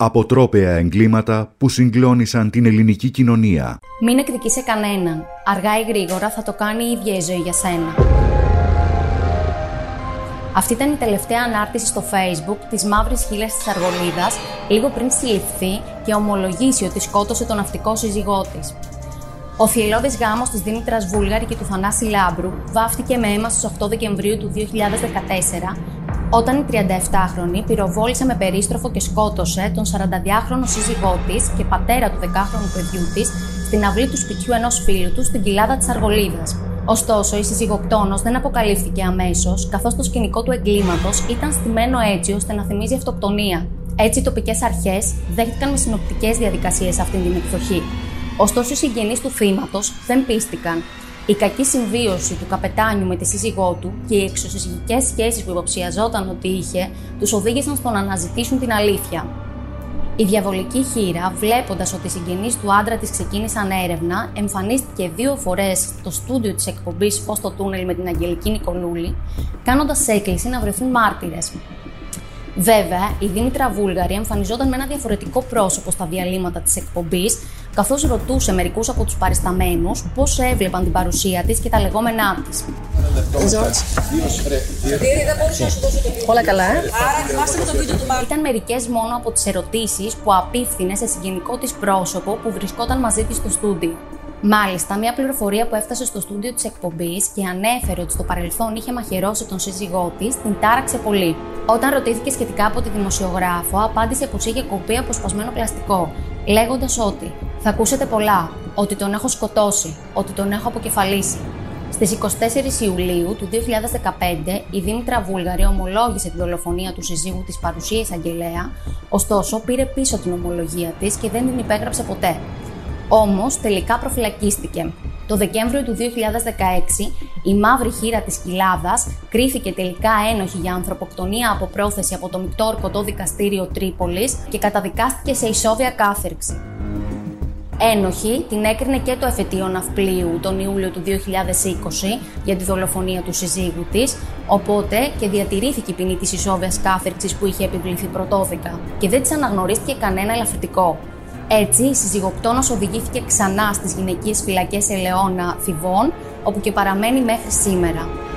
Αποτρόπαια εγκλήματα που συγκλώνησαν την ελληνική κοινωνία. Μην εκδικήσει κανέναν. Αργά ή γρήγορα θα το κάνει η ίδια η ζωή για σένα. Αυτή ήταν η τελευταία ανάρτηση στο facebook της μαύρης χείλας της Αργολίδας, λίγο πριν συλληφθεί και ομολογήσει ότι σκότωσε τον ναυτικό σύζυγό της. Ο θυελώδης γάμος της Δήμητρας Βούλγαρη και του Θανάση Λάμπρου βάφτηκε με αίμα στις 8 Δεκεμβρίου του 2014 όταν η 37χρονη πυροβόλησε με περίστροφο και σκότωσε τον 42χρονο σύζυγό της και πατέρα του 10χρονου παιδιού της στην αυλή του σπιτιού ενός φίλου του στην κοιλάδα της Αργολίδας. Ωστόσο, η συζυγοκτόνο δεν αποκαλύφθηκε αμέσως, καθώς το σκηνικό του εγκλήματος ήταν στημένο έτσι ώστε να θυμίζει αυτοκτονία. Έτσι, οι τοπικές αρχές δέχτηκαν με συνοπτικές διαδικασίες αυτή την εκδοχή. Ωστόσο, οι συγγενείς του θύματος δεν πίστηκαν η κακή συμβίωση του καπετάνιου με τη σύζυγό του και οι εξωσυζυγικές σχέσεις που υποψιαζόταν ότι είχε, τους οδήγησαν στο να αναζητήσουν την αλήθεια. Η διαβολική χείρα, βλέποντας ότι οι συγγενείς του άντρα της ξεκίνησαν έρευνα, εμφανίστηκε δύο φορές στο στούντιο της εκπομπής Φω στο Τούνελ με την Αγγελική Νικολούλη, κάνοντας έκκληση να βρεθούν μάρτυρες. Βέβαια, η Δήμητρα Βούλγαρη εμφανιζόταν με ένα διαφορετικό πρόσωπο στα διαλύματα της εκπομπής, καθώς ρωτούσε μερικούς από τους παρισταμένους πώς έβλεπαν την παρουσία της και τα λεγόμενά της. Όλα καλά, ε; Ήταν μερικές μόνο από τις ερωτήσεις που απίφθινε σε συγγενικό της πρόσωπο που βρισκόταν μαζί της στο στούντιο. Μάλιστα, μια πληροφορία που έφτασε στο στούντιο της εκπομπής και ανέφερε ότι στο παρελθόν είχε μαχαιρώσει τον σύζυγό της, την τάραξε πολύ. Όταν ρωτήθηκε σχετικά από τη δημοσιογράφο, απάντησε πως είχε κοπεί από σπασμένο πλαστικό, λέγοντας ότι θα ακούσετε πολλά, ότι τον έχω σκοτώσει, ότι τον έχω αποκεφαλίσει. Στις 24 Ιουλίου του 2015, η Δήμητρα Βούλγαρη ομολόγησε τη δολοφονία του συζύγου της παρουσίας εισαγγελέα, ωστόσο πήρε πίσω την ομολογία της και δεν την υπέγραψε ποτέ. Όμως τελικά προφυλακίστηκε. Το Δεκέμβριο του 2016, η μαύρη χείρα της Κοιλάδας κρίθηκε τελικά ένοχη για ανθρωποκτονία από πρόθεση από το Μικτόρκο Δικαστήριο Τρίπολης και καταδικάστηκε σε ισόβια κάθερξη. Ένοχη την έκρινε και το εφετείο Ναυπλίου τον Ιούλιο του 2020 για τη δολοφονία του συζύγου της, οπότε και διατηρήθηκε η ποινή της ισόβιας κάθερξης που είχε επιβληθεί πρωτόδικα και δεν της αναγνωρίστηκε κανένα ελαφρυτικό. Έτσι, η συζυγοκτόνος οδηγήθηκε ξανά στις γυναικείες φυλακές Ελαιώνα Θηβών, όπου και παραμένει μέχρι σήμερα.